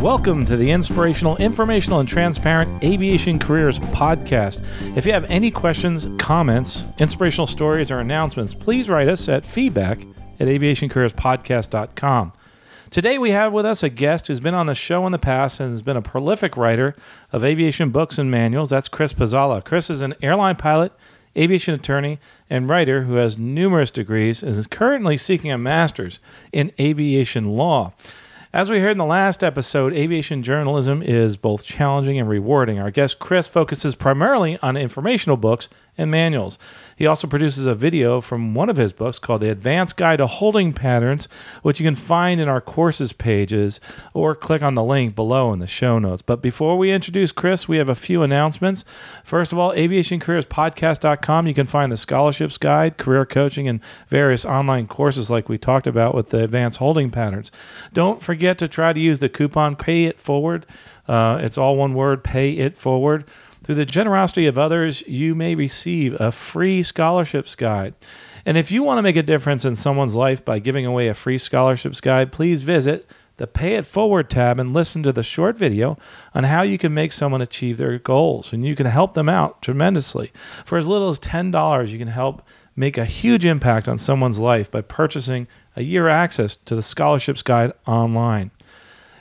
Welcome to the inspirational, informational, and transparent Aviation Careers Podcast. If you have any questions, comments, inspirational stories, or announcements, please write us at feedback at aviationcareerspodcast.com. Today, we have with us a guest who's been on the show in the past and has been a prolific writer of aviation books and manuals. That's Chris Pizzala. Chris is an airline pilot, aviation attorney, and writer who has numerous degrees and is currently seeking a master's in aviation law. As we heard in the last episode, aviation journalism is both challenging and rewarding. Our guest Chris focuses primarily on informational books and manuals. He also produces a video from one of his books called The Advanced Guide to Holding Patterns, which you can find in our courses pages or click on the link below in the show notes. But before we introduce Chris, we have a few announcements. First of all, aviationcareerspodcast.com, you can find the scholarships guide, career coaching, and various online courses like we talked about with the advanced holding patterns. Don't forget to try to use the coupon Pay It Forward. Uh, it's all one word, Pay It Forward. Through the generosity of others, you may receive a free scholarships guide. And if you want to make a difference in someone's life by giving away a free scholarships guide, please visit the Pay It Forward tab and listen to the short video on how you can make someone achieve their goals. And you can help them out tremendously. For as little as $10, you can help make a huge impact on someone's life by purchasing a year access to the scholarships guide online.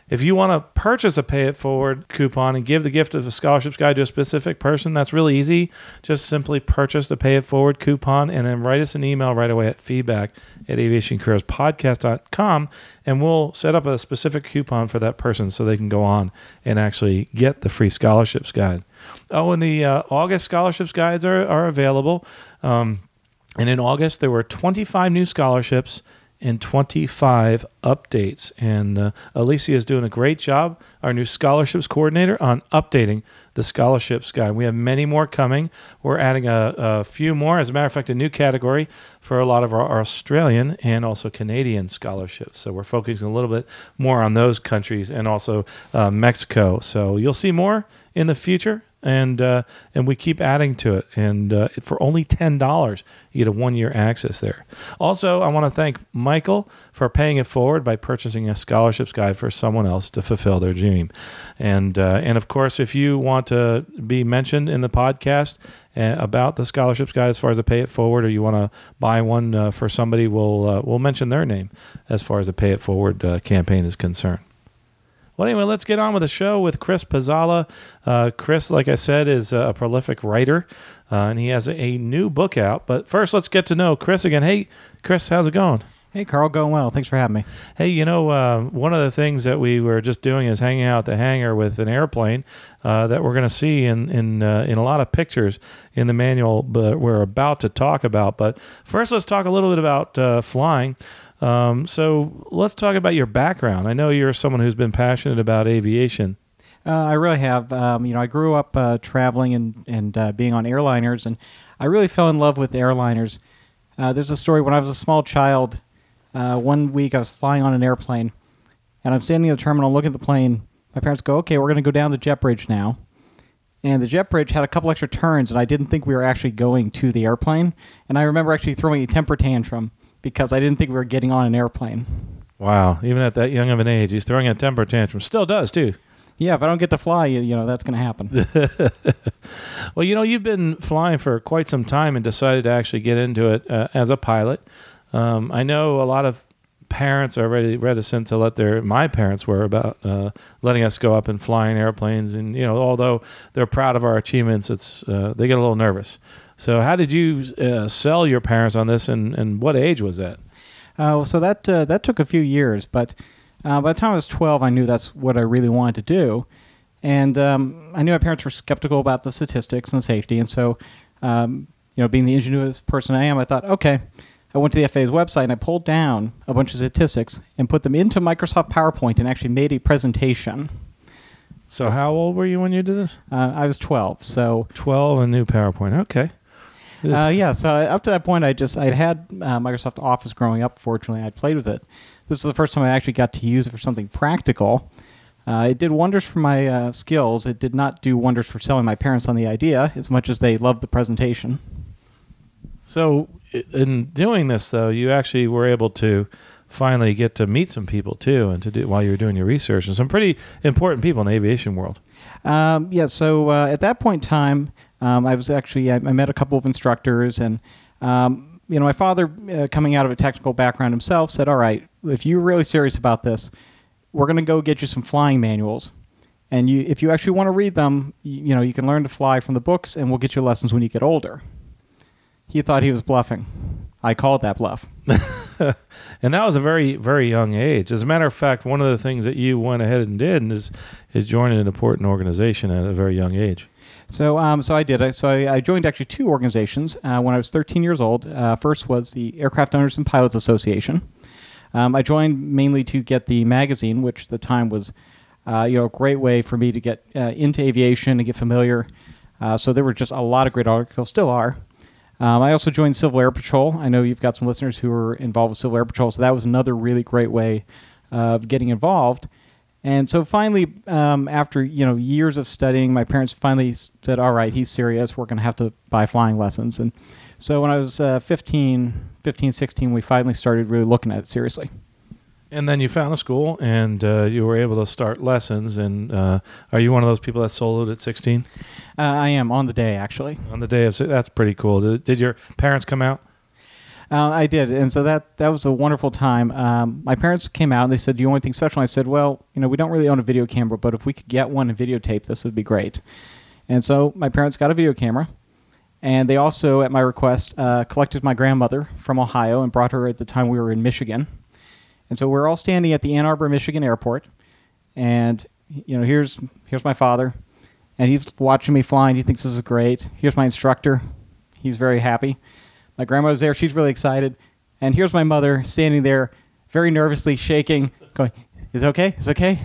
If you want to purchase a Pay It Forward coupon and give the gift of a scholarships guide to a specific person, that's really easy. Just simply purchase the Pay It Forward coupon and then write us an email right away at feedback at aviationcareerspodcast.com and we'll set up a specific coupon for that person so they can go on and actually get the free scholarships guide. Oh, and the uh, August scholarships guides are, are available. Um, and in August, there were 25 new scholarships and 25 updates. And uh, Alicia is doing a great job, our new scholarships coordinator, on updating the scholarships guide. We have many more coming. We're adding a, a, few more. As a matter of fact, a new category for a lot of our, Australian and also Canadian scholarships. So we're focusing a little bit more on those countries and also uh, Mexico. So you'll see more in the future and uh, and we keep adding to it. And uh, for only ten dollars, you get a one year access there. Also, I want to thank Michael for paying it forward by purchasing a scholarships guide for someone else to fulfill their dream. And uh, and of course, if you want to be mentioned in the podcast uh, about the scholarships guide as far as a pay it forward, or you want to buy one uh, for somebody, we'll uh, we'll mention their name as far as the pay it forward campaign is concerned. Well, anyway, let's get on with the show with Chris Pizzala. Uh, Chris, like I said, is a prolific writer, uh, and he has a, a, new book out. But first, let's get to know Chris again. Hey, Chris, how's it going? Hey, Carl, going well. Thanks for having me. Hey, you know, uh, one of the things that we were just doing is hanging out at the hangar with an airplane uh, that we're going to see in in uh, in a lot of pictures in the manual, but we're about to talk about. But first, let's talk a little bit about uh, flying. Um, so let's talk about your background. I know you're someone who's been passionate about aviation. Uh, I really have. Um, you know, I grew up uh, traveling and and uh, being on airliners, and I really fell in love with airliners. Uh, there's a story when I was a small child. Uh, one week I was flying on an airplane, and I'm standing in the terminal looking at the plane. My parents go, "Okay, we're going to go down the jet bridge now." And the jet bridge had a couple extra turns, and I didn't think we were actually going to the airplane. And I remember actually throwing a temper tantrum because I didn't think we were getting on an airplane. Wow, even at that young of an age, he's throwing a temper tantrum. Still does too. Yeah, if I don't get to fly, you, you know that's going to happen. well, you know you've been flying for quite some time and decided to actually get into it uh, as a pilot. Um, I know a lot of parents are already reticent to let their my parents were about uh, letting us go up and flying airplanes, and you know although they're proud of our achievements, it's uh, they get a little nervous. So, how did you uh, sell your parents on this, and, and what age was that? Uh, so that uh, that took a few years, but uh, by the time I was 12, I knew that's what I really wanted to do, and um, I knew my parents were skeptical about the statistics and safety, and so um, you know, being the ingenuous person I am, I thought, okay. I went to the FAA's website and I pulled down a bunch of statistics and put them into Microsoft PowerPoint and actually made a presentation. So, how old were you when you did this? Uh, I was 12. So 12 and new PowerPoint. Okay. Uh, yeah. So up to that point, I just I'd had uh, Microsoft Office growing up. Fortunately, I'd played with it. This is the first time I actually got to use it for something practical. Uh, it did wonders for my uh, skills. It did not do wonders for selling my parents on the idea as much as they loved the presentation. So, in doing this, though, you actually were able to finally get to meet some people too, and to do while you were doing your research, and some pretty important people in the aviation world. Um, yeah, so uh, at that point in time, um, I was actually I, I met a couple of instructors, and um, you know, my father, uh, coming out of a technical background himself, said, "All right, if you're really serious about this, we're going to go get you some flying manuals, and you, if you actually want to read them, you, you know, you can learn to fly from the books, and we'll get you lessons when you get older." He thought he was bluffing. I called that bluff. and that was a very, very young age. As a matter of fact, one of the things that you went ahead and did is is joining an important organization at a very young age. So, um, so I did. So I, I joined actually two organizations uh, when I was 13 years old. Uh, first was the Aircraft Owners and Pilots Association. Um, I joined mainly to get the magazine, which at the time was, uh, you know, a great way for me to get uh, into aviation and get familiar. Uh, so there were just a lot of great articles, still are. Um, I also joined Civil Air Patrol. I know you've got some listeners who are involved with Civil Air Patrol, so that was another really great way of getting involved. And so finally, um, after you know years of studying, my parents finally said, "All right, he's serious. We're going to have to buy flying lessons." And so when I was uh, 15, 15, 16, we finally started really looking at it seriously. And then you found a school, and uh, you were able to start lessons. And uh, are you one of those people that soloed at 16 Uh, I am on the day actually. on the day of? That's pretty cool. Did, did your parents come out? Uh, I did, and so that that was a wonderful time. Um, my parents came out and they said, "Do you want anything special?" And I said, "Well, you know, we don't really own a video camera, but if we could get one and videotape this, would be great." And so my parents got a video camera, and they also, at my request, uh, collected my grandmother from Ohio and brought her at the time we were in Michigan. And so we're all standing at the Ann Arbor, Michigan airport, and you know, here's here's my father, and he's watching me flying. He thinks this is great. Here's my instructor. He's very happy. My grandmother's there. She's really excited. And here's my mother standing there, very nervously shaking, going, "Is it okay? Is it okay?"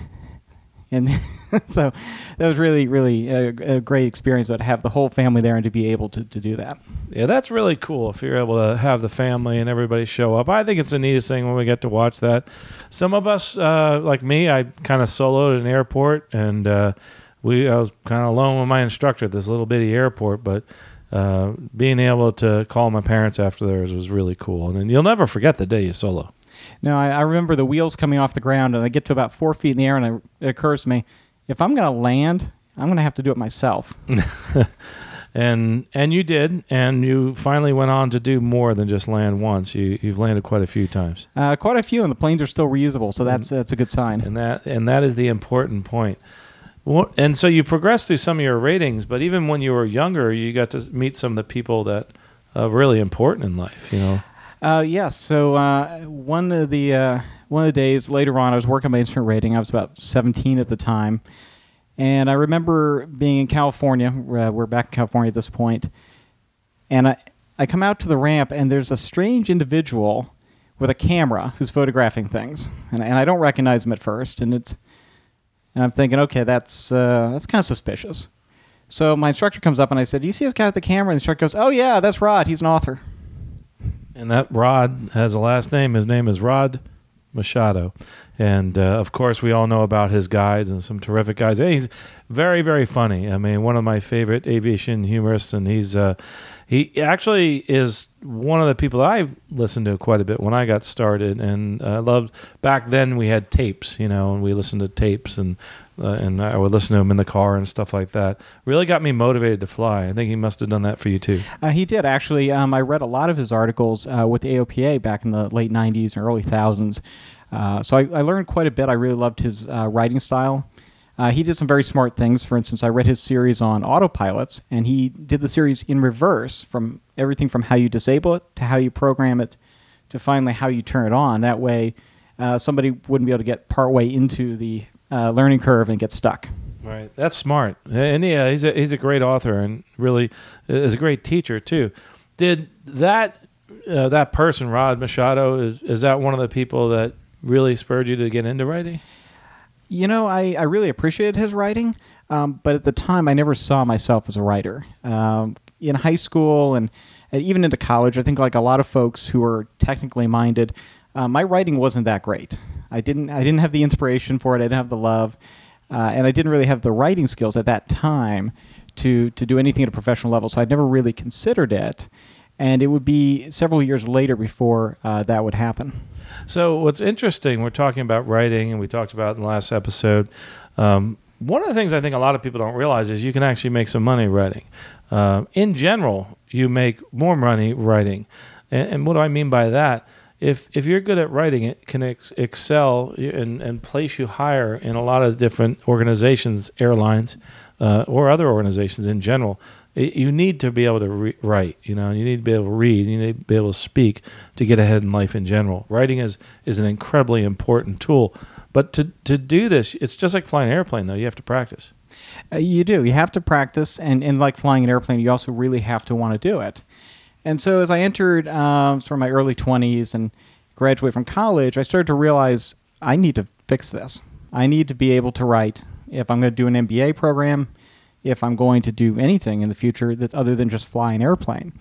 And so that was really, really a, a great experience to have the whole family there and to be able to, to do that. Yeah, that's really cool if you're able to have the family and everybody show up. I think it's the neatest thing when we get to watch that. Some of us, uh, like me, I kind of soloed an airport, and uh, we I was kind of alone with my instructor at this little bitty airport, but. Uh, being able to call my parents after theirs was really cool, and then you'll never forget the day you solo. No, I, I remember the wheels coming off the ground, and I get to about four feet in the air, and I, it occurs to me, if I'm going to land, I'm going to have to do it myself. and and you did, and you finally went on to do more than just land once. You you've landed quite a few times. Uh, quite a few, and the planes are still reusable, so that's that's a good sign. and that and that is the important point. What, and so you progressed through some of your ratings, but even when you were younger, you got to meet some of the people that are really important in life. You know, Uh, yes. So uh, one of the uh, one of the days later on, I was working my instrument rating. I was about 17 at the time, and I remember being in California. Uh, we're back in California at this point, and I I come out to the ramp, and there's a strange individual with a camera who's photographing things, and, and I don't recognize him at first, and it's and I'm thinking, okay, that's uh, that's kind of suspicious. So my instructor comes up and I said, "Do you see this guy with the camera?" And the instructor goes, "Oh yeah, that's Rod. He's an author." and that Rod has a last name. His name is Rod Machado, and uh, of course we all know about his guides and some terrific guides. He's very very funny. I mean, one of my favorite aviation humorists, and he's uh, he actually is one of the people I listened to quite a bit when I got started, and I loved. Back then we had tapes, you know, and we listened to tapes, and uh, and I would listen to him in the car and stuff like that. Really got me motivated to fly. I think he must have done that for you too. Uh, he did actually. Um, I read a lot of his articles uh, with AOPA back in the late '90s and early thousands. Uh, so I, I learned quite a bit. I really loved his uh, writing style. Uh, he did some very smart things. For instance, I read his series on autopilots, and he did the series in reverse from everything from how you disable it to how you program it to finally how you turn it on. That way, uh, somebody wouldn't be able to get partway into the uh, learning curve and get stuck. Right, that's smart, and yeah, he's a he's a great author and really is a great teacher too. Did that uh, that person Rod Machado is is that one of the people that really spurred you to get into writing? You know, I, I really appreciated his writing, um, but at the time, I never saw myself as a writer. Um, in high school and and even into college, I think like a lot of folks who are technically minded, uh, my writing wasn't that great. I didn't I didn't have the inspiration for it. I didn't have the love, uh, and I didn't really have the writing skills at that time to to do anything at a professional level. So I'd never really considered it, and it would be several years later before uh, that would happen. So what's interesting, we're talking about writing, and we talked about in the last episode. Um, one of the things I think a lot of people don't realize is you can actually make some money writing. Uh, in general, you make more money writing, and, and, what do I mean by that? If if you're good at writing, it can ex- excel and, and place you higher in a lot of different organizations, airlines, uh, or other organizations in general. You need to be able to re- write. You know, you need to be able to read. You need to be able to speak to get ahead in life in general. Writing is is an incredibly important tool. But to to do this, it's just like flying an airplane, though. You have to practice. Uh, you do. You have to practice, and, and like flying an airplane, you also really have to want to do it. And so, as I entered um, sort of my early 20s and graduated from college, I started to realize I need to fix this. I need to be able to write. If I'm going to do an MBA program, if I'm going to do anything in the future that's other than just fly an airplane.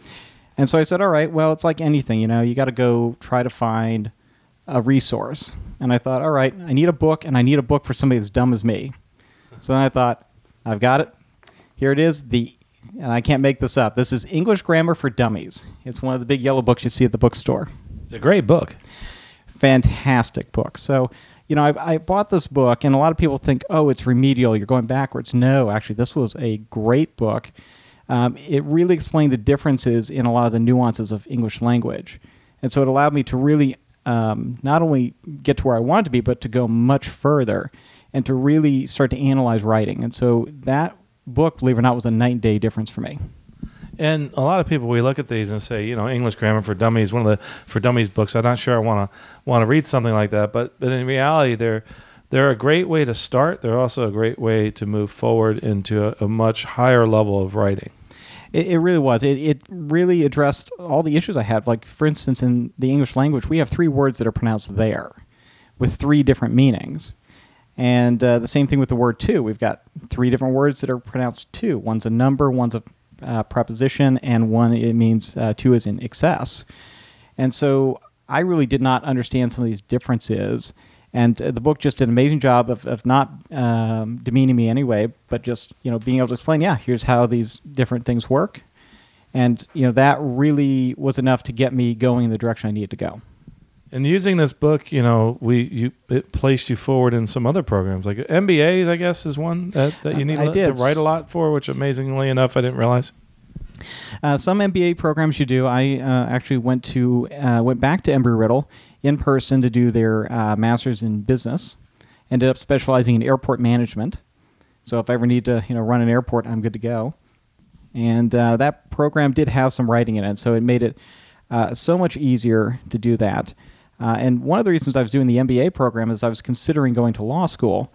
And so I said, all right, well, it's like anything, you know, you got to go try to find a resource. And I thought, all right, I need a book, and I need a book for somebody as dumb as me. So then I thought, I've got it. Here it is. The and I can't make this up. This is English Grammar for Dummies. It's one of the big yellow books you see at the bookstore. It's a great book. Fantastic book. So, you know, I, I bought this book, and a lot of people think, oh, it's remedial. You're going backwards. No, actually, this was a great book. Um, it really explained the differences in a lot of the nuances of English language. And so it allowed me to really um, not only get to where I wanted to be, but to go much further and to really start to analyze writing. And so that book, believe it or not, was a night and day difference for me. And a lot of people, we look at these and say, you know, English Grammar for Dummies, one of the for Dummies books. I'm not sure I want to want to read something like that, but but in reality, they're they're a great way to start. They're also a great way to move forward into a, a much higher level of writing. It, it really was. It, it really addressed all the issues I had. Like, for instance, in the English language, we have three words that are pronounced there with three different meanings. And uh, the same thing with the word to. We've got three different words that are pronounced to. One's a number, one's a uh, preposition, and one it means uh, to is in excess. And so I really did not understand some of these differences. And uh, the book just did an amazing job of, of not um, demeaning me anyway, but just you know being able to explain, yeah, here's how these different things work, and you know that really was enough to get me going in the direction I needed to go. And using this book, you know, we you it placed you forward in some other programs, like MBAs, I guess, is one that, that you need to, to write a lot for, which amazingly enough, I didn't realize. Uh, some MBA programs you do. I uh, actually went to uh, went back to Embry Riddle in person to do their uh, master's in business. Ended up specializing in airport management. So if I ever need to, you know, run an airport, I'm good to go. And uh, that program did have some writing in it, so it made it uh, so much easier to do that. Uh, and one of the reasons I was doing the MBA program is I was considering going to law school.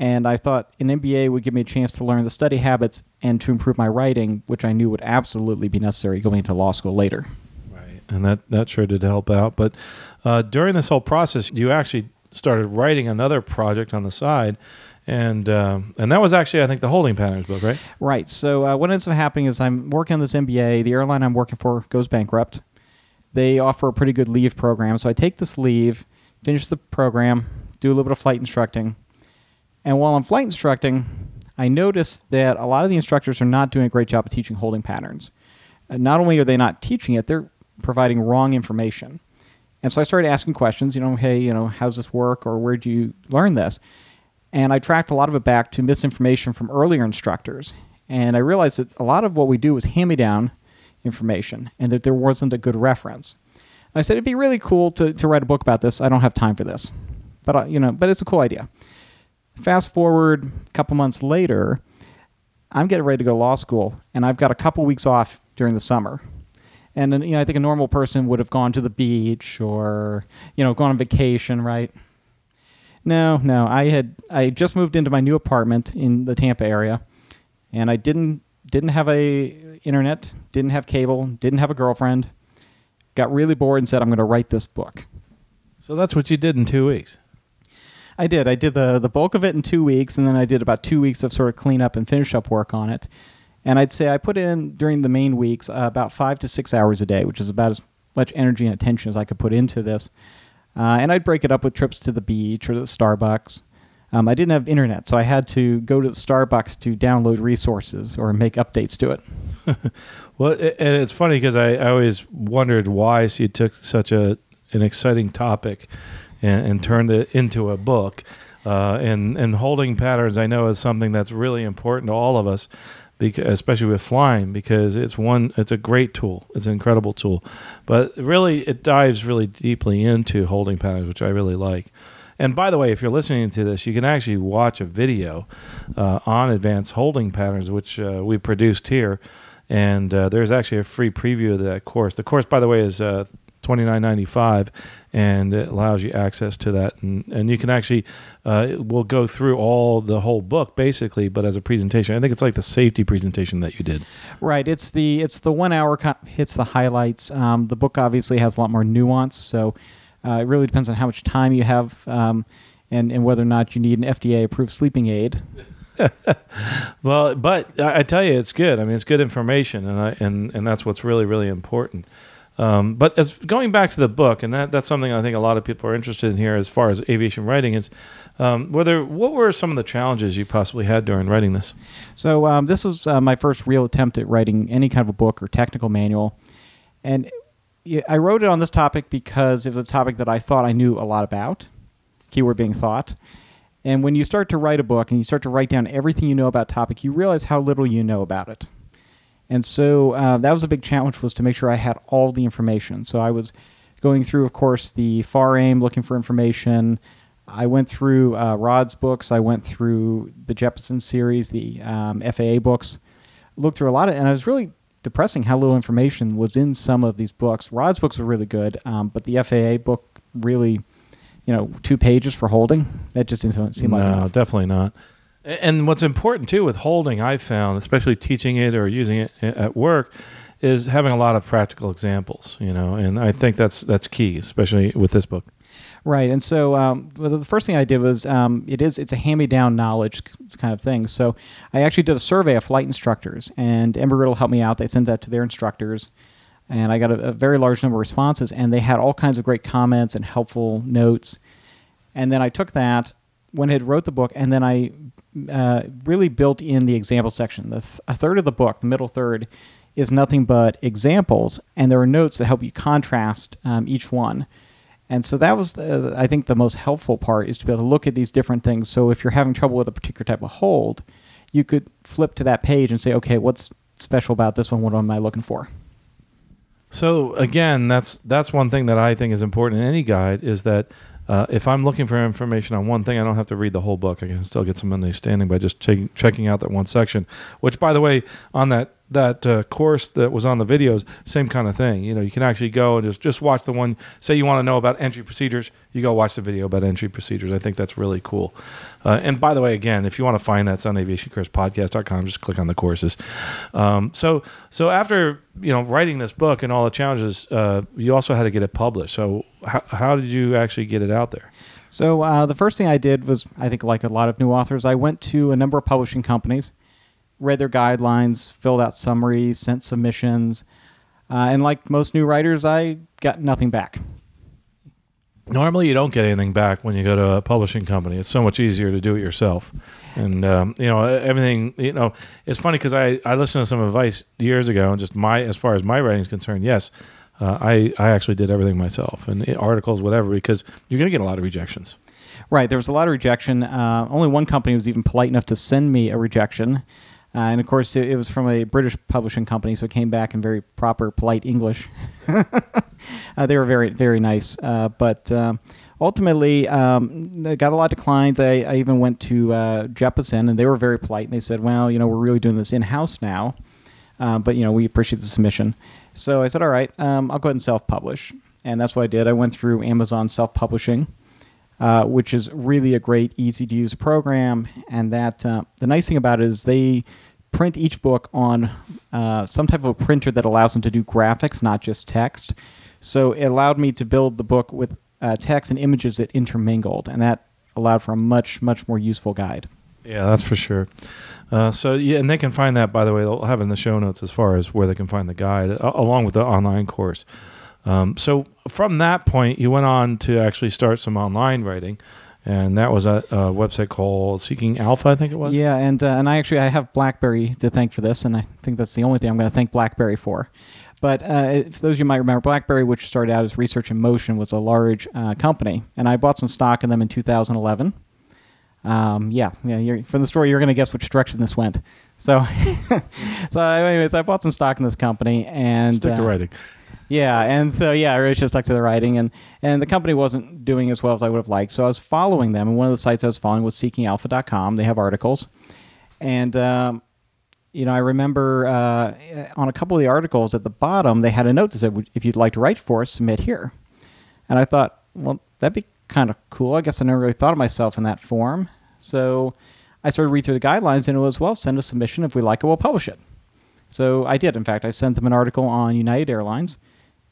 And I thought an MBA would give me a chance to learn the study habits and to improve my writing, which I knew would absolutely be necessary going into law school later. Right. And that, that sure did help out. But uh, during this whole process, you actually started writing another project on the side. And uh, and that was actually, I think, the holding patterns book, right? Right. So uh, what ends up happening is I'm working on this MBA. The airline I'm working for goes bankrupt they offer a pretty good leave program. So I take this leave, finish the program, do a little bit of flight instructing. And while I'm flight instructing, I notice that a lot of the instructors are not doing a great job of teaching holding patterns. Not only are they not teaching it, they're providing wrong information. And so I started asking questions, you know, hey, you know, how's this work or where do you learn this? And I tracked a lot of it back to misinformation from earlier instructors. And I realized that a lot of what we do is hand me down information and that there wasn't a good reference. And I said it'd be really cool to, to write a book about this. I don't have time for this, but uh, you know, but it's a cool idea. Fast forward a couple months later, I'm getting ready to go to law school, and I've got a couple weeks off during the summer. And you know, I think a normal person would have gone to the beach or you know, gone on vacation, right? No, no. I had I just moved into my new apartment in the Tampa area, and I didn't didn't have a internet, didn't have cable, didn't have a girlfriend. Got really bored and said, "I'm going to write this book." So that's what you did in two weeks. I did. I did the the bulk of it in two weeks, and then I did about two weeks of sort of cleanup and finish up work on it. And I'd say I put in during the main weeks uh, about five to six hours a day, which is about as much energy and attention as I could put into this. Uh, and I'd break it up with trips to the beach or the Starbucks. Um, I didn't have internet, so I had to go to the Starbucks to download resources or make updates to it. well, and it's funny because I, I always wondered why you took such a an exciting topic and, and turned it into a book. Uh, and and holding patterns, I know, is something that's really important to all of us, because, especially with flying, because it's one, it's a great tool, it's an incredible tool, but really it dives really deeply into holding patterns, which I really like. And by the way, if you're listening to this, you can actually watch a video uh, on advanced holding patterns, which uh, we produced here. And uh, there's actually a free preview of that course. The course, by the way, is uh, $29.95 and it allows you access to that. And, and you can actually uh, we'll go through all the whole book basically but as a presentation. I think it's like the safety presentation that you did. Right. It's the it's the one hour hits the highlights. Um, the book obviously has a lot more nuance so uh, it really depends on how much time you have um, and, and whether or not you need an fda approved sleeping aid. Well but I, I tell you it's good. I mean it's good information and I, and and that's what's really really important. Um, but as going back to the book, and that, that's something I think a lot of people are interested in here as far as aviation writing is, um, whether what were some of the challenges you possibly had during writing this? So um, this was uh, my first real attempt at writing any kind of a book or technical manual, and I wrote it on this topic because it was a topic that I thought I knew a lot about. Keyword being thought. And when you start to write a book and you start to write down everything you know about topic, you realize how little you know about it. And so uh, that was a big challenge was to make sure I had all the information. So I was going through, of course, the FAR/AIM, looking for information. I went through uh, Rod's books. I went through the Jeppesen series, the um, FAA books. Looked through a lot of, and I was really depressing how little information was in some of these books. Rod's books were really good, um, but the FAA book really, you know, two pages for holding. That just didn't seem like no, definitely not. And what's important too with holding, I've found, especially teaching it or using it at work, is having a lot of practical examples. You know, and I think that's that's key, especially with this book. Right, and so um, well, the first thing I did was um, it is it's a hand-me-down knowledge kind of thing. So I actually did a survey of flight instructors, and Embry-Riddle helped me out. They sent that to their instructors, and I got a, a very large number of responses, and they had all kinds of great comments and helpful notes. And then I took that, went ahead, wrote the book, and then I uh, really built in the example section. The th- a third of the book, the middle third, is nothing but examples, and there are notes that help you contrast um, each one. And so that was, the, I think, the most helpful part is to be able to look at these different things. So if you're having trouble with a particular type of hold, you could flip to that page and say, okay, what's special about this one? What am I looking for? So again, that's that's one thing that I think is important in any guide is that uh, if I'm looking for information on one thing, I don't have to read the whole book. I can still get some understanding by just ch- checking out that one section. Which, by the way, on that that uh, course that was on the videos, same kind of thing. You know, you can actually go and just just watch the one. Say you want to know about entry procedures, you go watch the video about entry procedures. I think that's really cool. Uh, and by the way, again, if you want to find that, it's on aviationcareerspodcast.com. Just click on the courses. Um, so so after you know writing this book and all the challenges, uh, you also had to get it published. So how how did you actually get it out there? So uh, the first thing I did was, I think, like a lot of new authors, I went to a number of publishing companies read their guidelines, filled out summaries, sent submissions, uh, and like most new writers, I got nothing back. Normally, you don't get anything back when you go to a publishing company. It's so much easier to do it yourself, and um, you know everything. You know, it's funny because I I listened to some advice years ago, and just my as far as my writing is concerned, yes, uh, I I actually did everything myself and articles, whatever, because you're going to get a lot of rejections. Right, there was a lot of rejection. Uh, only one company was even polite enough to send me a rejection. Uh, and of course, it, it, was from a British publishing company, so it came back in very proper, polite English. uh, they were very, very nice. Uh, but um, ultimately, um, got a lot of declines. I, I even went to uh, Jeppesen, and they were very polite. And they said, "Well, you know, we're really doing this in house now, uh, but you know, we appreciate the submission." So I said, "All right, um, I'll go ahead and self-publish," and that's what I did. I went through Amazon self-publishing. Uh, which is really a great, easy to use program. And that uh, the nice thing about it is they print each book on uh, some type of a printer that allows them to do graphics, not just text. So it allowed me to build the book with uh, text and images that intermingled, and that allowed for a much, much more useful guide. Yeah, that's for sure. Uh, so yeah, and they can find that by the way. They'll have in the show notes as far as where they can find the guide uh, along with the online course. Um, so from that point, you went on to actually start some online writing, and that was a, a website called Seeking Alpha, I think it was. Yeah, and uh, and I actually I have BlackBerry to thank for this, and I think that's the only thing I'm going to thank BlackBerry for. But uh, for those of you might remember, BlackBerry, which started out as Research in Motion, was a large uh, company, and I bought some stock in them in 2011. Um, yeah, yeah. from the story, you're going to guess which direction this went. So, so anyways, I bought some stock in this company, and stick to uh, writing. Yeah, and so yeah, I really just stuck to the writing, and and the company wasn't doing as well as I would have liked. So I was following them, and one of the sites I was following was SeekingAlpha.com. They have articles, and um, you know, I remember uh, on a couple of the articles at the bottom, they had a note that said, if you'd like to write for us, submit here. And I thought, well, that'd be kind of cool. I guess I never really thought of myself in that form. So I started read through the guidelines, and it was, well, send a submission. If we like it, we'll publish it. So I did. In fact, I sent them an article on United Airlines,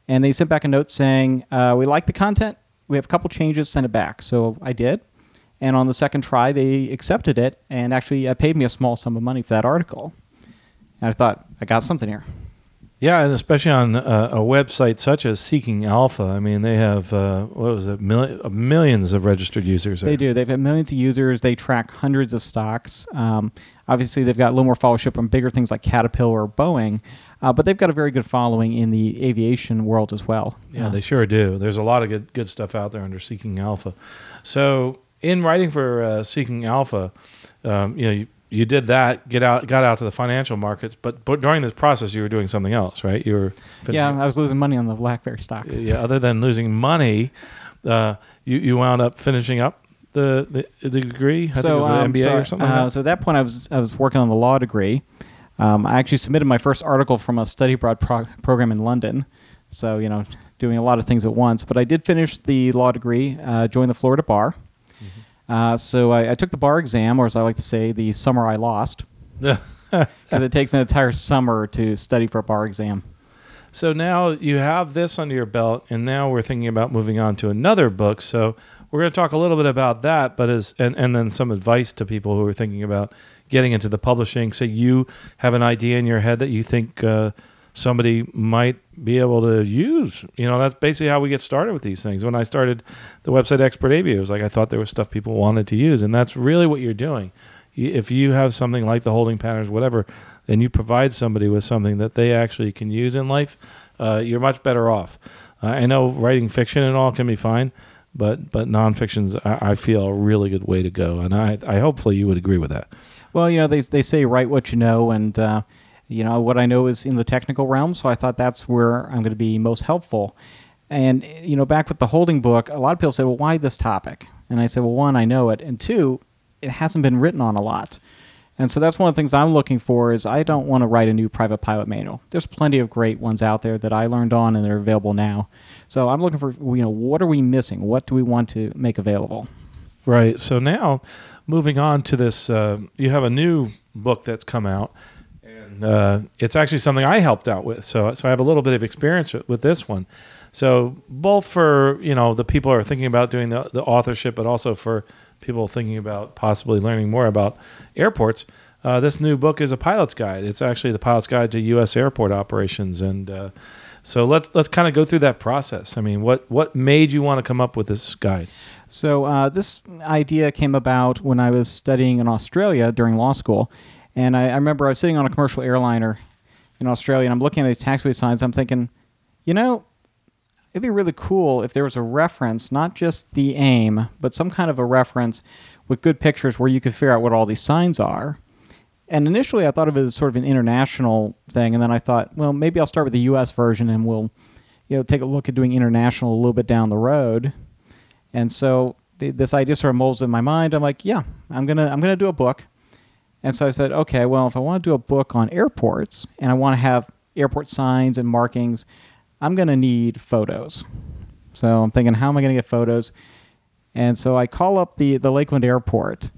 and they sent back a note saying, uh, we like the content. We have a couple changes, send it back. So I did. And on the second try, they accepted it and actually uh, paid me a small sum of money for that article. And I thought, I got something here. Yeah, and especially on a, a website such as Seeking Alpha, I mean, they have uh, what was it, Mil- uh, millions of registered users. They do. They've got millions of users. They track hundreds of stocks. Um, obviously, they've got a little more followership on bigger things like Caterpillar or Boeing, uh, but they've got a very good following in the aviation world as well. Yeah, uh, they sure do. There's a lot of good good stuff out there under Seeking Alpha. So, in writing for uh, Seeking Alpha, um, you know, you, you did that, get out, got out to the financial markets, but but during this process, you were doing something else, right? You were yeah, I was losing money on the BlackBerry stock. Yeah, other than losing money, uh, you you wound up finishing up the the, the degree. I so um, MBA so, or something. Uh, like so at that point, I was I was working on the law degree. Um, I actually submitted my first article from a study abroad pro- program in London. So you know, doing a lot of things at once. But I did finish the law degree, uh, joined the Florida bar. Uh, so I, I, took the bar exam, or as I like to say, the summer I lost. Because it takes an entire summer to study for a bar exam. So now you have this under your belt, and now we're thinking about moving on to another book. So we're going to talk a little bit about that, but as and, and then some advice to people who are thinking about getting into the publishing. Say you have an idea in your head that you think uh, somebody might be able to use. You know, that's basically how we get started with these things. When I started the website Expert Aviator, it was like I thought there was stuff people wanted to use, and that's really what you're doing. If you have something like the holding patterns, whatever, and you provide somebody with something that they actually can use in life, uh, you're much better off. Uh, I know writing fiction and all can be fine, but but nonfiction's I, I feel a really good way to go, and I I hopefully you would agree with that. Well, you know they they say write what you know, and uh, you know, what I know is in the technical realm, so I thought that's where I'm going to be most helpful. And, you know, back with the holding book, a lot of people say, well, why this topic? And I say, well, one, I know it. And two, it hasn't been written on a lot. And so that's one of the things I'm looking for is I don't want to write a new private pilot manual. There's plenty of great ones out there that I learned on and they're available now. So I'm looking for, you know, what are we missing? What do we want to make available? Right. So now moving on to this, uh, you have a new book that's come out and uh, it's actually something I helped out with. So, so I have a little bit of experience with this one. So, both for you know the people are thinking about doing the, the authorship, but also for people thinking about possibly learning more about airports. Uh, this new book is a pilot's guide. It's actually the pilot's guide to U.S. airport operations, and uh, so let's let's kind of go through that process. I mean, what what made you want to come up with this guide? So uh, this idea came about when I was studying in Australia during law school, and I, I, remember I was sitting on a commercial airliner in Australia, and I'm looking at these taxiway signs. I'm thinking, you know, it'd be really cool if there was a reference, not just the aim, but some kind of a reference with good pictures where you could figure out what all these signs are. And initially, I thought of it as sort of an international thing, and then I thought, well, maybe I'll start with the U.S. version, and we'll, you know, take a look at doing international a little bit down the road. And so this idea sort of molds in my mind. I'm like, yeah, I'm gonna I'm gonna do a book and so I said, okay, well, if I want to do a book on airports and I want to have airport signs and markings, I'm to need photos. So I'm thinking, how am I to get photos? And so I call up the, the Lakeland airport.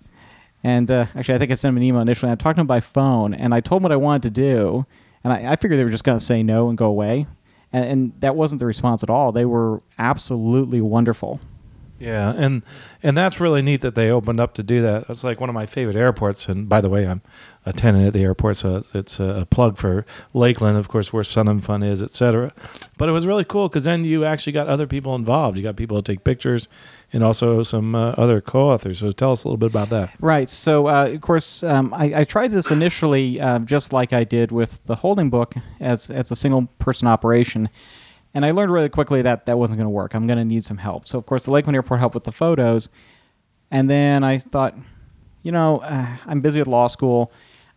And uh, actually, I think I sent him an email initially. I talked to him by phone and I told him what I wanted to do. And I, I figured they were just going to say no and go away. And, and that wasn't the response at all. They were absolutely wonderful. Yeah, and and that's really neat that they opened up to do that. It's like one of my favorite airports. And by the way, I'm a tenant at the airport, so it's a plug for Lakeland, of course, where Sun and Fun is, etc. But it was really cool because then you actually got other people involved. You got people to take pictures, and also some uh, other co-authors. So tell us a little bit about that. Right. So, uh, of course, um, I, I, tried this initially, uh, just like I did with the holding book, as as a single person operation. And I learned really quickly that that wasn't going to work. I'm going to need some help. So, of course, the Lakeland Airport helped with the photos. And then I thought, you know, uh, I'm busy with law school.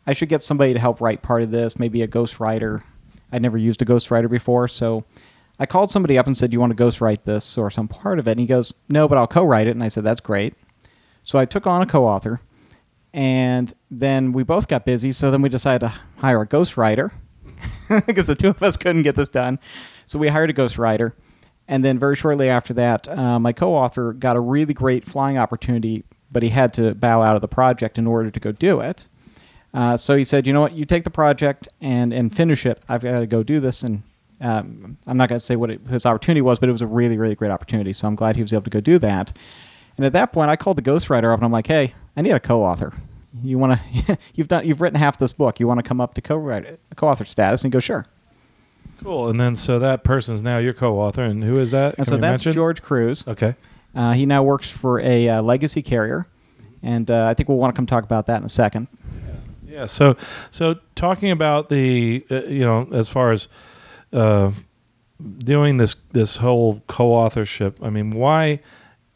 I should get somebody to help write part of this, maybe a ghostwriter. I'd never used a ghostwriter before. So I called somebody up and said, You want to ghostwrite this or some part of it? And he goes, No, but I'll co write it. And I said, That's great. So I took on a co author. And then we both got busy. So then we decided to hire a ghostwriter because the two of us couldn't get this done. So we hired a ghostwriter. And then very shortly after that, uh, my co author got a really great flying opportunity, but he had to bow out of the project in order to go do it. Uh, so he said, you know what, you take the project and, and finish it. I've got to go do this. And um, I'm not going to say what it, his opportunity was, but it was a really, really great opportunity. So I'm glad he was able to go do that. And at that point, I called the ghostwriter up and I'm like, hey, I need a co author. You want to, you've done, you've written half this book. You want to come up to co-writer, co-author status? And he goes, sure. Cool. And then so that person's now your co-author, and who is that? And so that's mention? George Cruz. Okay. Uh, he now works for a uh, legacy carrier, and uh, I think we'll want to come talk about that in a second. Yeah. So so talking about the uh, you know as far as uh, doing this this whole co-authorship, I mean, why?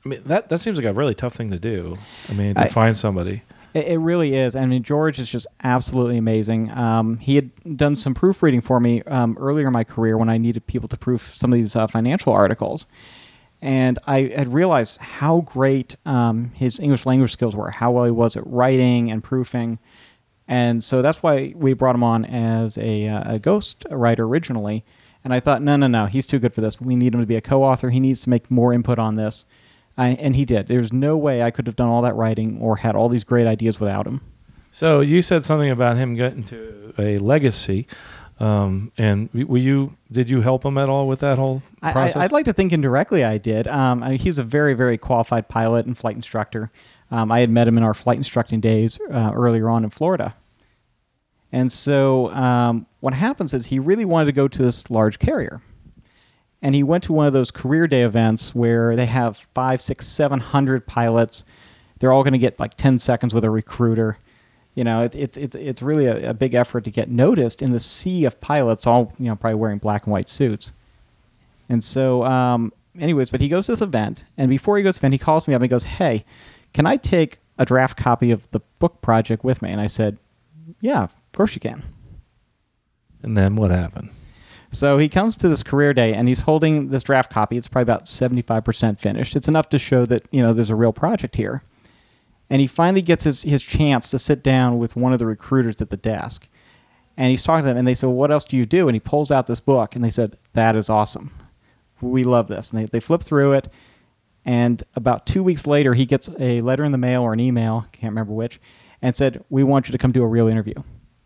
I mean that that seems like a really tough thing to do. I mean, to I, find somebody. It, it really is. I mean, George is just absolutely amazing. Um, he had done some proofreading for me um, earlier in my career when I needed people to proof some of these uh, financial articles. And I had realized how great um, his English language skills were, how well he was at writing and proofing. And so that's why we brought him on as a, uh, a ghost writer originally. And I thought, no, no, no, he's too good for this. We need him to be a co author. He needs to make more input on this. I, and he did. There's no way I could have done all that writing or had all these great ideas without him. So you said something about him getting to a legacy. Um, and were you did you help him at all with that whole process? I, would like to think indirectly I did. Um, I mean, he's a very very qualified pilot and flight instructor. Um, I had met him in our flight instructing days uh, earlier on in Florida. And so um, what happens is he really wanted to go to this large carrier and he went to one of those career day events where they have five, six, seven hundred pilots. They're all going to get like ten seconds with a recruiter. You know, it's it's it's it's really a, a, big effort to get noticed in the sea of pilots, all you know, probably wearing black and white suits. And so, um, anyways, but he goes to this event, and before he goes to the event, he calls me up and he goes, "Hey, can I take a draft copy of the book project with me?" And I said, "Yeah, of course you can." And then what happened? So he comes to this career day and he's holding this draft copy. It's probably about 75% finished. It's enough to show that, you know, there's a real project here. And he finally gets his, his chance to sit down with one of the recruiters at the desk. And he's talking to them and they say, well, what else do you do? And he pulls out this book and they said, that is awesome. We love this. And they, they flip through it. And about two weeks later, he gets a letter in the mail or an email, can't remember which, and said, we want you to come do a real interview.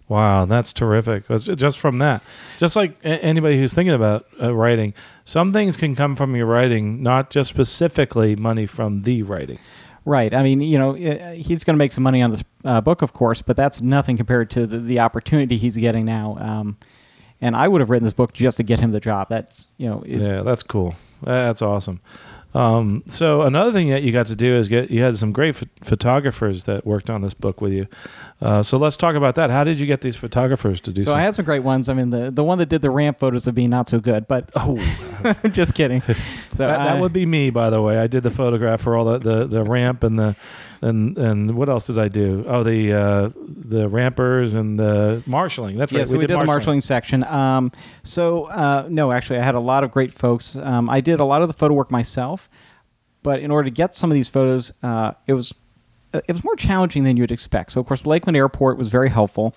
Wow, that's terrific. Just from that, just like anybody who's thinking about uh, writing, some things can come from your writing, not just specifically money from the writing. Right. I mean, you know, he's going to make some money on this uh, book, of course, but that's nothing compared to the, the opportunity he's getting now. Um, and I would have written this book just to get him the job. That's you know, yeah, that's cool. That's awesome. Um, so another thing that you got to do is get you had some great ph- photographers that worked on this book with you. Uh, so let's talk about that. How did you get these photographers to do? So I had some great ones. I mean, the the one that did the ramp photos of me not so good, but oh, just kidding. So that, that, would be me, by the way. I did the photograph for all the, the, the ramp and the and and what else did I do? Oh, the uh, the rampers and the marshaling. That's right. Yes, we, we, did, did the marshaling section. Um, so uh, no, actually, I had a lot of great folks. Um, I did a lot of the photo work myself, but in order to get some of these photos, uh, it was it was more challenging than you'd expect. So of course, Lakeland Airport was very helpful.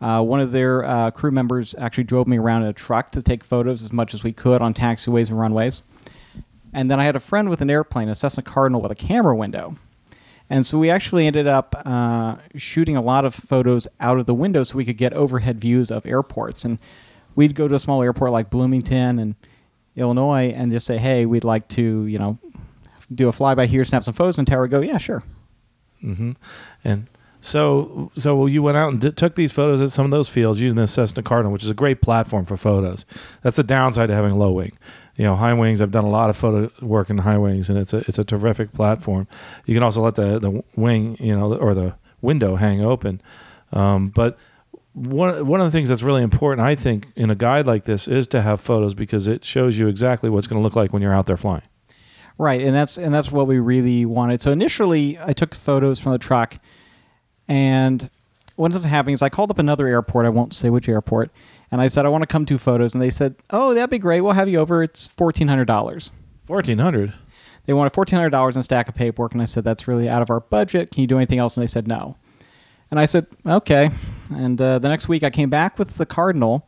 Uh, one of their uh, crew members actually drove me around in a truck to take photos as much as we could on taxiways and runways. And then I had a friend with an airplane, a Cessna Cardinal with a camera window. And so we actually ended up uh, shooting a lot of photos out of the window so we could get overhead views of airports. And we'd go to a small airport like Bloomington and Illinois and just say, hey, we'd like to, you know, do a flyby here, snap some photos, and Tower go, yeah, sure. Mm-hmm. And so, so you went out and did, took these photos at some of those fields using the Cessna Cardinal, which is a great platform for photos. That's the downside to having a low wing. You know, high wings. I've done a lot of photo work in high wings, and it's a it's a terrific platform. You can also let the the wing, you know, or the window hang open. Um, but one one of the things that's really important, I think, in a guide like this is to have photos because it shows you exactly what's going to look like when you're out there flying. Right, and that's and that's what we really wanted. So initially, I took photos from the truck, and what ended up happening is I called up another airport. I won't say which airport, and I said I want to come do photos, and they said, "Oh, that'd be great. We'll have you over. It's fourteen hundred dollars." Fourteen hundred. They wanted fourteen hundred dollars in a stack of paperwork, and I said that's really out of our budget. Can you do anything else? And they said no. And I said okay. And uh, the next week, I came back with the Cardinal,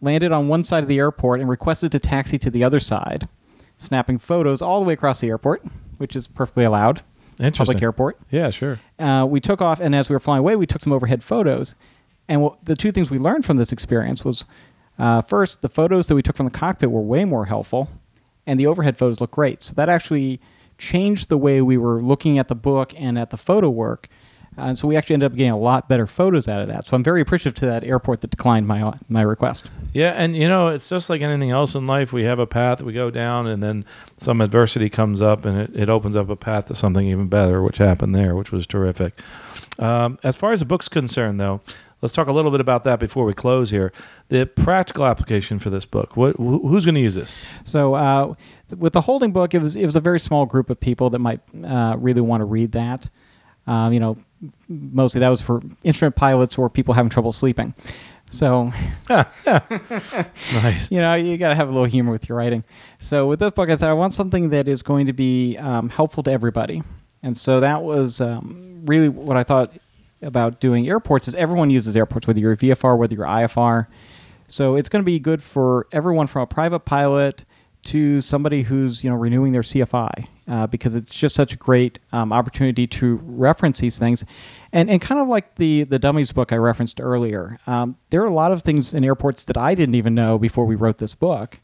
landed on one side of the airport, and requested to taxi to the other side, snapping photos all the way across the airport, which is perfectly allowed. Interesting. Public airport. Yeah, sure. Uh, we took off, and as we were flying away, we took some overhead photos. And what, the two things we learned from this experience was, uh, first, the photos that we took from the cockpit were way more helpful, and the overhead photos look great. So that actually changed the way we were looking at the book and at the photo work. Uh, and so we actually ended up getting a lot better photos out of that. So I'm very appreciative to that airport that declined my my request. Yeah, and you know, it's just like anything else in life. We have a path we go down, and then some adversity comes up, and it, it opens up a path to something even better, which happened there, which was terrific. Um, as far as the book's concerned, though, let's talk a little bit about that before we close here. The practical application for this book. What, who's going to use this? So uh, with the holding book, it was it was a very small group of people that might uh, really want to read that. Um, you know, mostly that was for instrument pilots or people having trouble sleeping. So Nice. you know you got to have a little humor with your writing. So with this book, I said I want something that is going to be um, helpful to everybody, and so that was um, really what I thought about doing airports. Is everyone uses airports, whether you're VFR, whether you're IFR. So it's going to be good for everyone from a private pilot to somebody who's you know renewing their CFI uh, because it's just such a great um, opportunity to reference these things, and and kind of like the the dummies book I referenced earlier. Um, there are a lot of things in airports that I didn't even know before we wrote this book.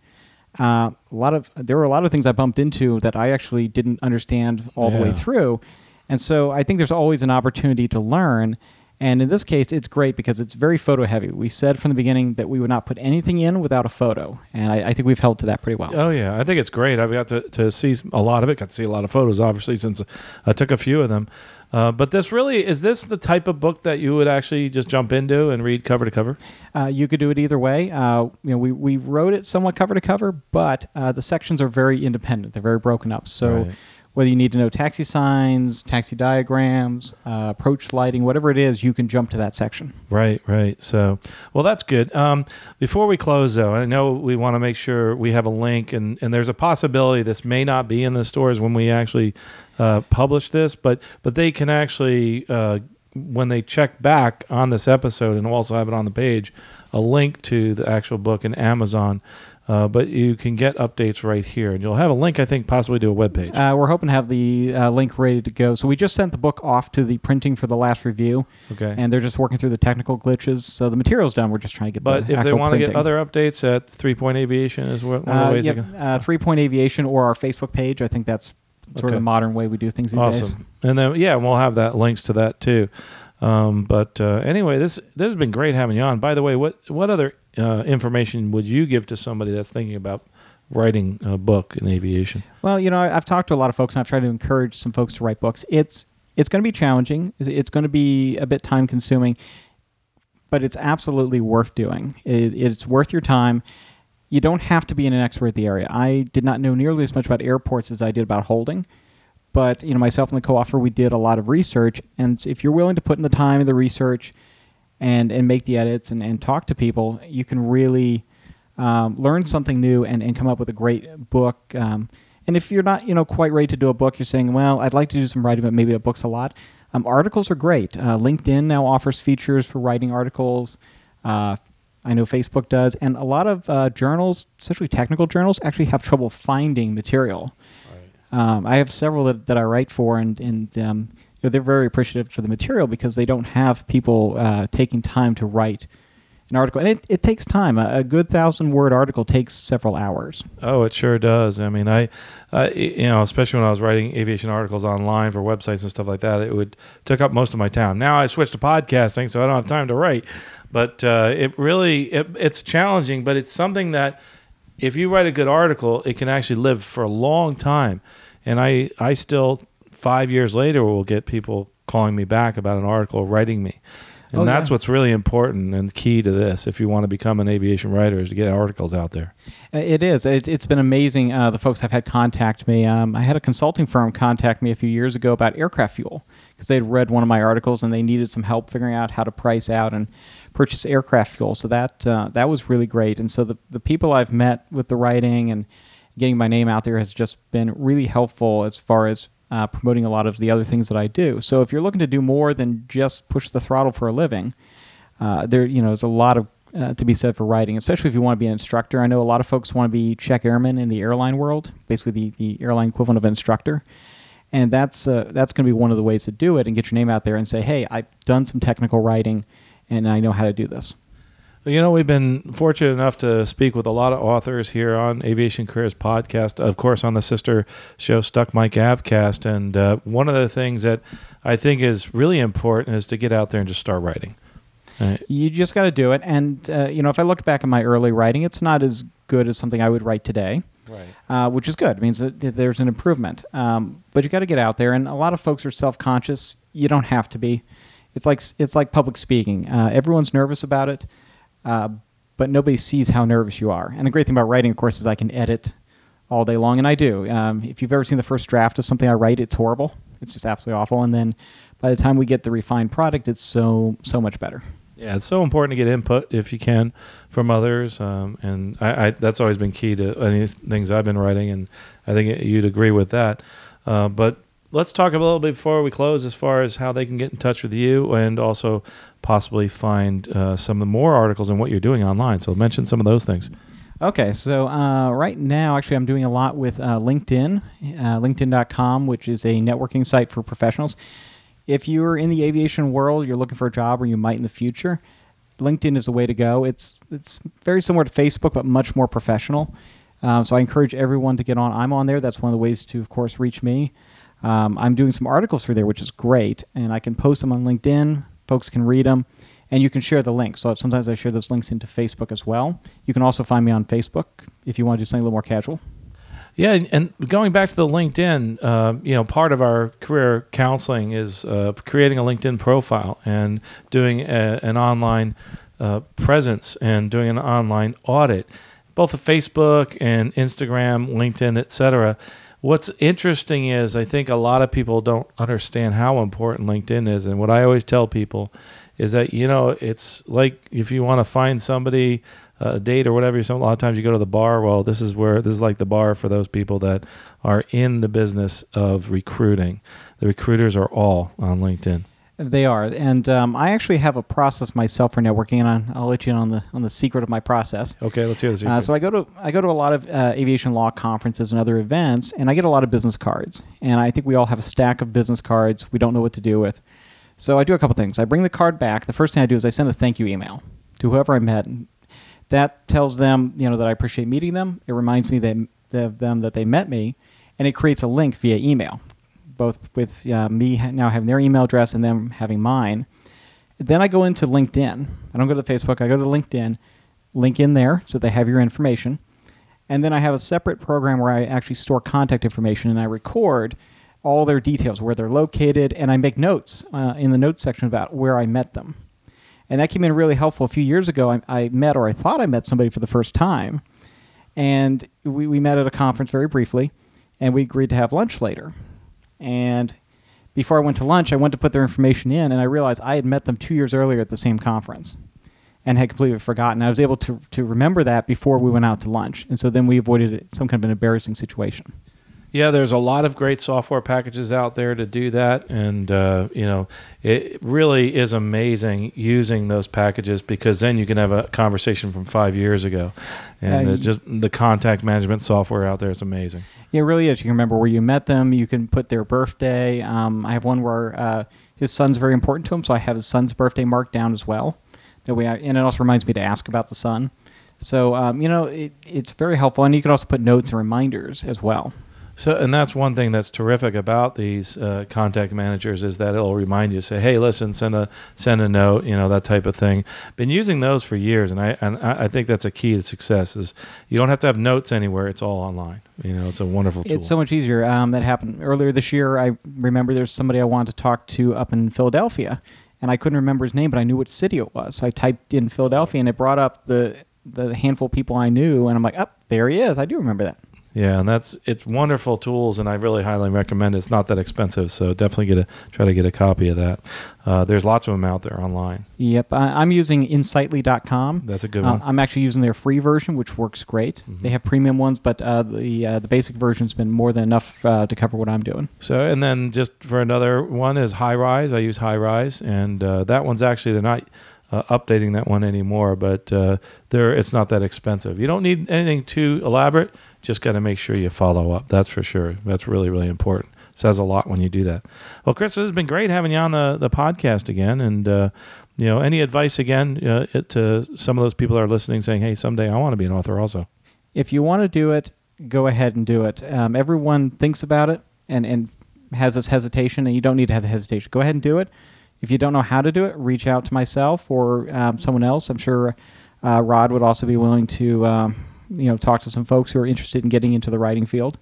Uh, a lot of there were a lot of things I bumped into that I actually didn't understand all the way through, and so I think there's always an opportunity to learn. And in this case, it's great because it's very photo heavy. We said from the beginning that we would not put anything in without a photo, and I, I think we've held to that pretty well. Oh yeah, I think it's great. I've got to, to see a lot of it. Got to see a lot of photos, obviously, since I took a few of them. Uh, but this really is this the type of book that you would actually just jump into and read cover to cover? Uh, you could do it either way. Uh, you know, we, we wrote it somewhat cover to cover, but uh, the sections are very independent. They're very broken up. So Right. Whether you need to know taxi signs, taxi diagrams, uh, approach lighting, whatever it is, you can jump to that section. Right, right. So, well, that's good. Um, before we close, though, I know we want to make sure we have a link, and, and there's a possibility this may not be in the stores when we actually uh, publish this, but but they can actually uh, when they check back on this episode, and also have it on the page, a link to the actual book in Amazon. Uh, but you can get updates right here, and you'll have a link, I think, possibly to a web page. Uh, we're hoping to have the uh, link ready to go. So we just sent the book off to the printing for the last review, okay. and they're just working through the technical glitches. So the material's done. We're just trying to get but the if they want to get other updates at Three Point Aviation, is one of the Uh, ways yep, can. uh, Three Point Aviation or our Facebook page. I think that's sort Okay. of the modern way we do things these days. Awesome. And then yeah, we'll have that links to that too. Um, but uh, anyway, this this has been great having you on. By the way, what what other uh, information would you give to somebody that's thinking about writing a book in aviation? Well, you know, I've talked to a lot of folks, and I've tried to encourage some folks to write books. It's it's going to be challenging. It's- going to be a bit time consuming, but it's absolutely worth doing. It, it's worth your time. You don't have to be an expert in the area. I did not know nearly as much about airports as I did about holding, but you know, myself and the co-author, we did a lot of research. And if you're willing to put in the time and the research, and and make the edits and, and talk to people, you can really um, learn something new and, and come up with a great book. Um, and if you're not, you know, quite ready to do a book, you're saying, well, I'd like to do some writing, but maybe a book's a lot. Um, articles are great. Uh, LinkedIn now offers features for writing articles. Uh, I know Facebook does, and a lot of uh, journals, especially technical journals, actually have trouble finding material. Um, I have several that, that I write for, and and um, you know, they're very appreciative for the material because they don't have people uh, taking time to write an article, and it, it takes time. A, a good thousand word article takes several hours. Oh, it sure does. I mean, I, uh, you know, especially when I was writing aviation articles online for websites and stuff like that, it would took up most of my time. Now I switched to podcasting, so I don't have time to write. But uh, it really, it, it's challenging, but it's something that if you write a good article, it can actually live for a long time. And I, I still five years later will get people calling me back about an article, writing me. And Oh, that's yeah. what's really important and key to this if you want to become an aviation writer is to get articles out there. Uh, It is. It's, it's been amazing. Uh, the folks I've had contact me. Um, I had a consulting firm contact me a few years ago about aircraft fuel because they'd read one of my articles and they needed some help figuring out how to price out and purchase aircraft fuel. So that uh, that was really great. And so the the people I've met with the writing and getting my name out there has just been really helpful as far as uh, promoting a lot of the other things that I do. So if you're looking to do more than just push the throttle for a living, uh, there you know there's a lot of uh, to be said for writing, especially if you want to be an instructor. I know a lot of folks want to be check airmen in the airline world, basically the, the airline equivalent of instructor, and that's uh, that's going to be one of the ways to do it and get your name out there and say, hey, I've done some technical writing, and I know how to do this. You know, we've been fortunate enough to speak with a lot of authors here on Aviation Careers Podcast, of course, on the sister show Stuck Mic Avcast. And uh, one of the things that I think is really important is to get out there and just start writing. Right? You just got to do it. And uh, you know, if I look back at my early writing, it's not as good as something I would write today. Right. uh, which is good. It means that there's an improvement. Um, but you got to get out there, and a lot of folks are self-conscious. You don't have to be. It's like it's like public speaking. Uh, everyone's nervous about it, uh, but nobody sees how nervous you are. And the great thing about writing, of course, is I can edit all day long, and I do. Um, if you've ever seen the first draft of something I write, it's horrible. It's just absolutely awful. And then by the time we get the refined product, it's so so much better. Yeah, it's so important to get input if you can from others, um, and I, I, that's always been key to any things I've been writing, and I think you'd agree with that. Uh, but let's talk a little bit before we close, as far as how they can get in touch with you, and also possibly find uh, some of the more articles and what you're doing online. So mention some of those things. Okay, so uh, right now, actually, I'm doing a lot with uh, LinkedIn, uh, LinkedIn.com, which is a networking site for professionals. If you're in the aviation world, you're looking for a job, or you might in the future, LinkedIn is the way to go. It's it's very similar to Facebook, but much more professional. Um, so I encourage everyone to get on. I'm on there. That's one of the ways to, of course, reach me. Um, I'm doing some articles through there, which is great, and I can post them on LinkedIn. Folks can read them, and you can share the links. So sometimes I share those links into Facebook as well. You can also find me on Facebook if you want to do something a little more casual. Yeah, and- going back to the LinkedIn, uh, you know, part of our career counseling is uh, creating a LinkedIn profile and doing a, an online uh, presence and doing an online audit, both of Facebook and Instagram, LinkedIn, etc. What's interesting is I think a lot of people don't understand how important LinkedIn is, and what I always tell people is that you know it's like if you want to find somebody uh, a date or whatever. A lot of times you go to the bar. Well, this is where this is like the bar for those people that are in the business of recruiting. The recruiters are all on LinkedIn. They are, and um, I actually have a process myself for networking, and I'll, I'll let you in on the on the secret of my process. Okay, let's hear this. Uh, so I go to I go to a lot of uh, aviation law conferences and other events, and I get a lot of business cards. And I think we all have a stack of business cards we don't know what to do with. So I do a couple things. I bring the card back. The first thing I do is I send a thank you email to whoever I met. That tells them you know that I appreciate meeting them. It reminds me that of them that they met me, and it creates a link via email, both with uh, me now having their email address and them having mine. Then I go into LinkedIn. I don't go to Facebook. I go to LinkedIn, link in there so they have your information. And then I have a separate program where I actually store contact information and I record all their details, where they're located, and I make notes uh, in the notes section about where I met them. And that came in really helpful. A few years ago, I, I met, or I thought I met somebody for the first time. And we, we met at a conference very briefly, and we agreed to have lunch later. And before I went to lunch, I went to put their information in, and I realized I had met them two years earlier at the same conference and had completely forgotten. I was able to, to remember that before we went out to lunch. And so then we avoided some kind of an embarrassing situation. Yeah, there's a lot of great software packages out there to do that, and uh, you know it really is amazing using those packages because then you can have a conversation from five years ago, and Uh, just the contact management software out there is amazing. Yeah, it really is. You can remember where you met them. You can put their birthday. Um, I have one where uh, his son's very important to him, so I have his son's birthday marked down as well. that way, and it also reminds me to ask about the son. So um, you know, it, it's very helpful, and you can also put notes and reminders as well. So, and that's one thing that's terrific about these uh, contact managers is that it'll remind you, say, "Hey, listen, send a send a note," you know, that type of thing. Been using those for years, and I and I think that's a key to success. Is you don't have to have notes anywhere; it's all online. You know, it's a wonderful tool. It's so much easier. Um, that happened earlier this year. I remember there's somebody I wanted to talk to up in Philadelphia, and I couldn't remember his name, but I knew what city it was. So I typed in Philadelphia, and it brought up the the handful of people I knew, and I'm like, "Up oh, there he is." I do remember that. Yeah, and that's it's wonderful tools, and I really highly recommend it. It's not that expensive, so definitely get a try to get a copy of that. Uh, there's lots of them out there online. Yep, I, am using Insightly.com. That's a good uh, one. I'm actually using their free version, which works great. Mm-hmm. They have premium ones, but uh, the uh, the basic version's been more than enough uh, to cover what I'm doing. So, and then just for another one is Highrise. I use Highrise, and uh, that one's actually they're not uh, updating that one anymore, but uh, there it's not that expensive. You don't need anything too elaborate. Just got to make sure you follow up. That's for sure. That's really really important. Says a lot when you do that. Well, Chris, it has been great having you on the the podcast again, and uh, you know, any advice again uh, to some of those people that are listening, saying, "Hey, someday I want to be an author." Also, if you want to do it, go ahead and do it. Um, everyone thinks about it and and has this hesitation, and you don't need to have the hesitation. Go ahead and do it if you don't know how to do it, reach out to myself or um, someone else. I'm sure uh, Rod would also be willing to, um, you know, talk to some folks who are interested in getting into the writing field.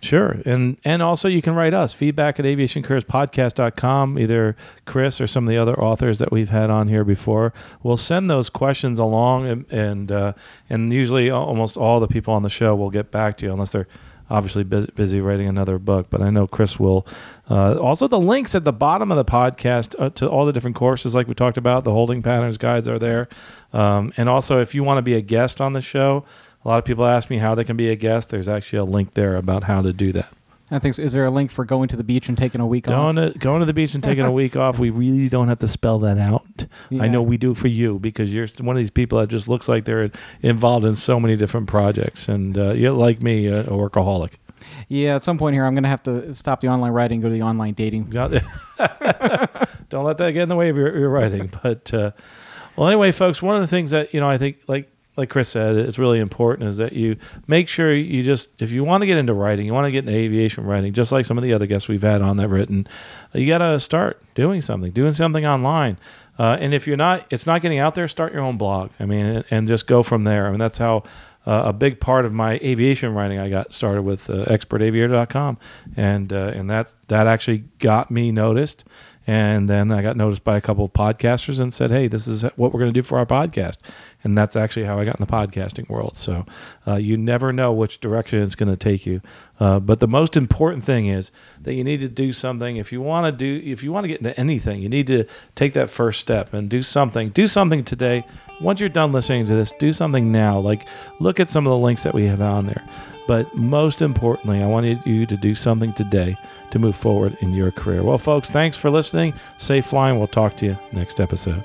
Sure. And and also you can write us feedback at aviationcareerspodcast.com, either Chris or some of the other authors that we've had on here before. We'll send those questions along and and, uh, and usually almost all the people on the show will get back to you unless they're obviously busy writing another book, but I know Chris will. Uh, also, the links at the bottom of the podcast uh, to all the different courses, like we talked about, the holding patterns guides are there. Um, and also, if you want to be a guest on the show, a lot of people ask me how they can be a guest. There's actually a link there about how to do that. I think. So. Is there a link for going to the beach and taking a week going off? To, going to the beach and taking a week off. We really don't have to spell that out. Yeah. I know we do for you because you're one of these people that just looks like they're involved in so many different projects, and uh, you're like me, a, a workaholic. Yeah, at some point here, I'm going to have to stop the online writing, go to the online dating. Don't let that get in the way of your, your writing. But uh, well, anyway, folks, one of the things that you know, I think, like like Chris said, it's really important is that you make sure you just, if you want to get into writing, you want to get into aviation writing, just like some of the other guests we've had on that written, you got to start doing something, doing something online. Uh, and if you're not, it's not getting out there, start your own blog. I mean, and, just go from there. I mean, that's how uh, a big part of my aviation writing I got started with uh, expertaviator.com and uh, and that that actually got me noticed and then I got noticed by a couple of podcasters and said, "Hey, this is what we're going to do for our podcast." And that's actually how I got in the podcasting world. So uh, you never know which direction it's going to take you. Uh, but the most important thing is that you need to do something. If you want to do, if you want to get into anything, you need to take that first step and do something. Do something today. Once you're done listening to this, do something now. Like look at some of the links that we have on there. But most importantly, I wanted you to do something today to move forward in your career. Well, folks, thanks for listening. Safe flying. We'll talk to you next episode.